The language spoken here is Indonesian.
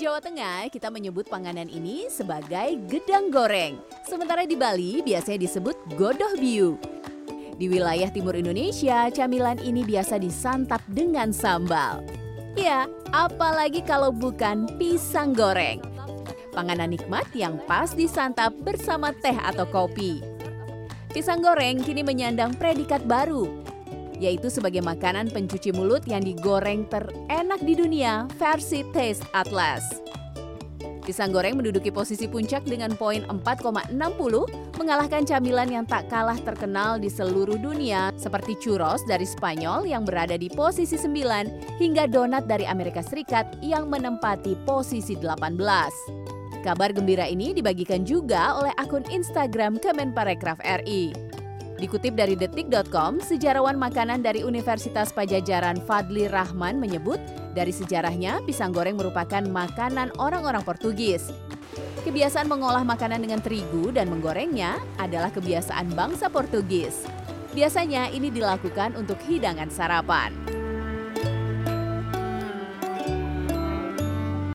Jawa Tengah, kita menyebut panganan ini sebagai gedang goreng. Sementara di Bali biasanya disebut godoh biu. Di wilayah timur Indonesia, camilan ini biasa disantap dengan sambal. Ya, apalagi kalau bukan pisang goreng. Panganan nikmat yang pas disantap bersama teh atau kopi. Pisang goreng kini menyandang predikat baru, yaitu sebagai makanan pencuci mulut yang digoreng terenak di dunia versi Taste Atlas. Pisang goreng menduduki posisi puncak dengan poin 4,60, mengalahkan camilan yang tak kalah terkenal di seluruh dunia seperti churros dari Spanyol yang berada di posisi 9 hingga donat dari Amerika Serikat yang menempati posisi 18. Kabar gembira ini dibagikan juga oleh akun Instagram Kemenparekraf RI. Dikutip dari detik.com, sejarawan makanan dari Universitas Pajajaran Fadli Rahman menyebut, dari sejarahnya pisang goreng merupakan makanan orang-orang Portugis. Kebiasaan mengolah makanan dengan terigu dan menggorengnya adalah kebiasaan bangsa Portugis. Biasanya ini dilakukan untuk hidangan sarapan.